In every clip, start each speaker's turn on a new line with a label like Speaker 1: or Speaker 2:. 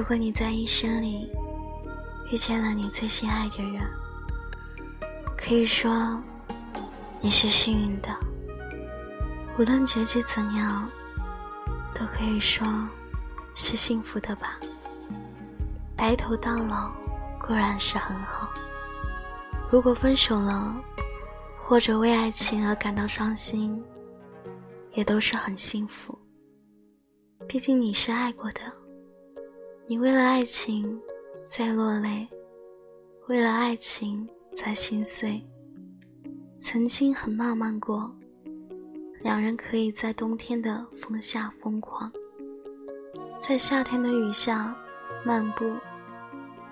Speaker 1: 如果你在一生里遇见了你最心爱的人，可以说你是幸运的。无论结局怎样，都可以说是幸福的吧。白头到老固然是很好，如果分手了，或者为爱情而感到伤心，也都是很幸福。毕竟你是爱过的，你为了爱情在落泪，为了爱情在心碎。曾经很浪漫过，两人可以在冬天的风下疯狂，在夏天的雨下漫步。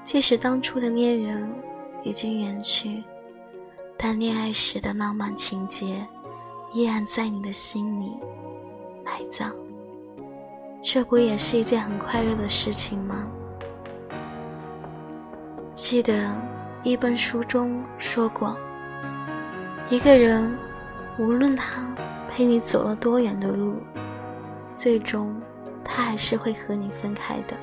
Speaker 1: 即使当初的恋人已经远去，但恋爱时的浪漫情节依然在你的心里埋葬。这不也是一件很快乐的事情吗？记得一本书中说过，一个人无论他陪你走了多远的路，最终他还是会和你分开的。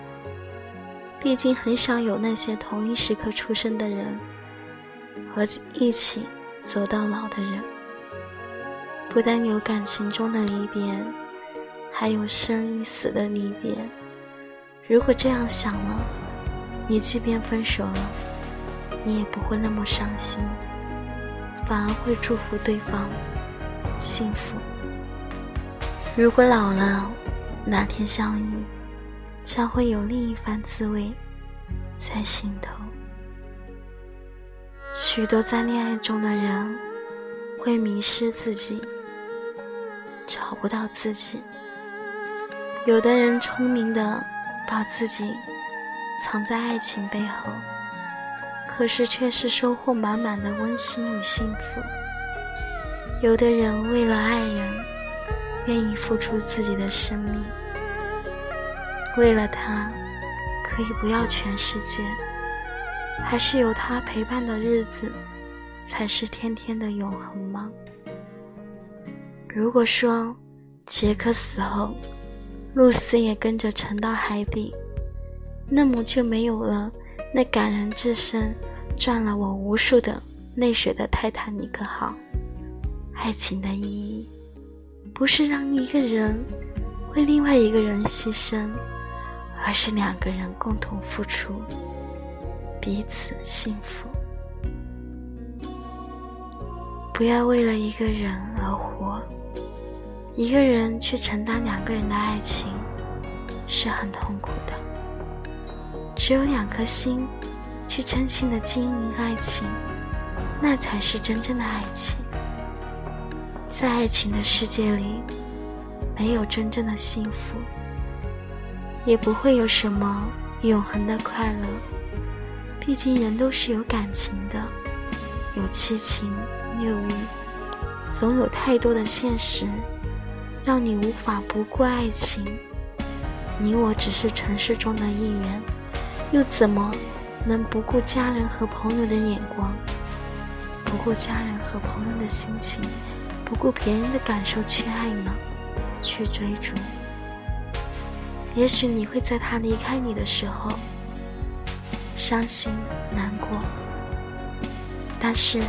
Speaker 1: 毕竟很少有那些同一时刻出生的人和一起走到老的人。不但有感情中的离别。还有生与死的离别。如果这样想了，你即便分手了，你也不会那么伤心，反而会祝福对方幸福。如果老了，哪天相遇，将会有另一番滋味在心头。许多在恋爱中的人会迷失自己，找不到自己。有的人聪明的把自己藏在爱情背后，可是却是收获满满的温馨与幸福。有的人为了爱人，愿意付出自己的生命，为了他可以不要全世界，还是有他陪伴的日子才是天天的永恒吗？如果说杰克死后，露丝也跟着沉到海底，那么就没有了那感人至深、赚了我无数的泪水的泰坦尼克号。爱情的意义，不是让一个人为另外一个人牺牲，而是两个人共同付出，彼此幸福。不要为了一个人而活。一个人去承担两个人的爱情，是很痛苦的。只有两颗心去真心的经营爱情，那才是真正的爱情。在爱情的世界里，没有真正的幸福，也不会有什么永恒的快乐。毕竟人都是有感情的，有七情六欲，总有太多的现实。让你无法不顾爱情，你我只是城市中的一员，又怎么能不顾家人和朋友的眼光，不顾家人和朋友的心情，不顾别人的感受去爱呢？去追逐？也许你会在他离开你的时候伤心难过，但是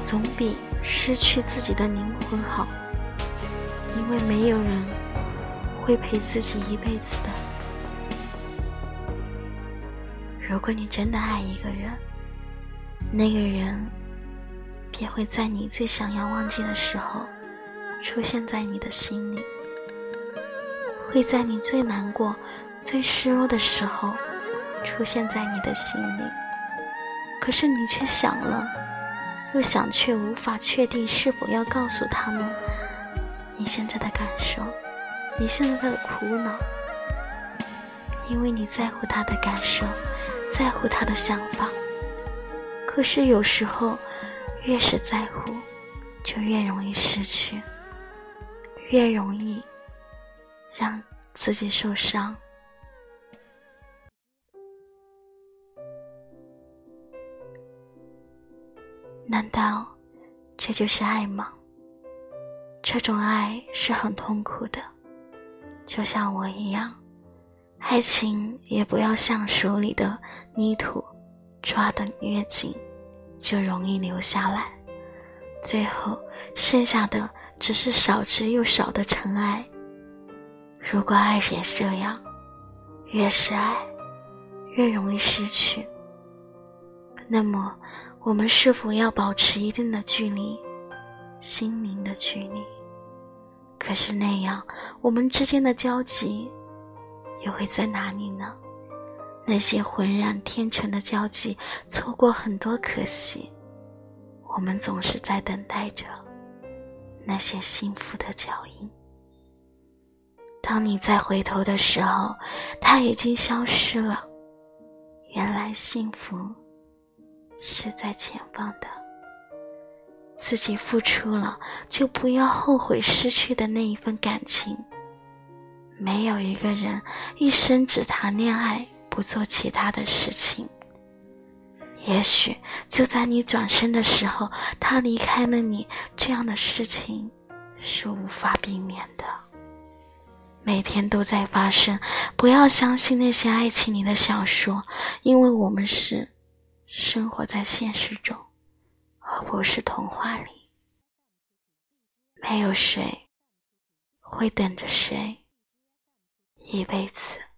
Speaker 1: 总比失去自己的灵魂好。因为没有人会陪自己一辈子的。如果你真的爱一个人，那个人便会在你最想要忘记的时候出现在你的心里，会在你最难过、最失落的时候出现在你的心里。可是你却想了，又想，却无法确定是否要告诉他们。你现在的感受，你现在的苦恼，因为你在乎他的感受，在乎他的想法。可是有时候，越是在乎，就越容易失去，越容易让自己受伤。难道这就是爱吗？这种爱是很痛苦的，就像我一样，爱情也不要像手里的泥土，抓得越紧，就容易留下来，最后剩下的只是少之又少的尘埃。如果爱也是这样，越是爱，越容易失去。那么，我们是否要保持一定的距离，心灵的距离？可是那样，我们之间的交集又会在哪里呢？那些浑然天成的交集，错过很多可惜。我们总是在等待着那些幸福的脚印。当你再回头的时候，它已经消失了。原来幸福是在前方的。自己付出了，就不要后悔失去的那一份感情。没有一个人一生只谈恋爱，不做其他的事情。也许就在你转身的时候，他离开了你，这样的事情是无法避免的。每天都在发生，不要相信那些爱情里的小说，因为我们是生活在现实中，而不是童话里。没有谁会等着谁一辈子。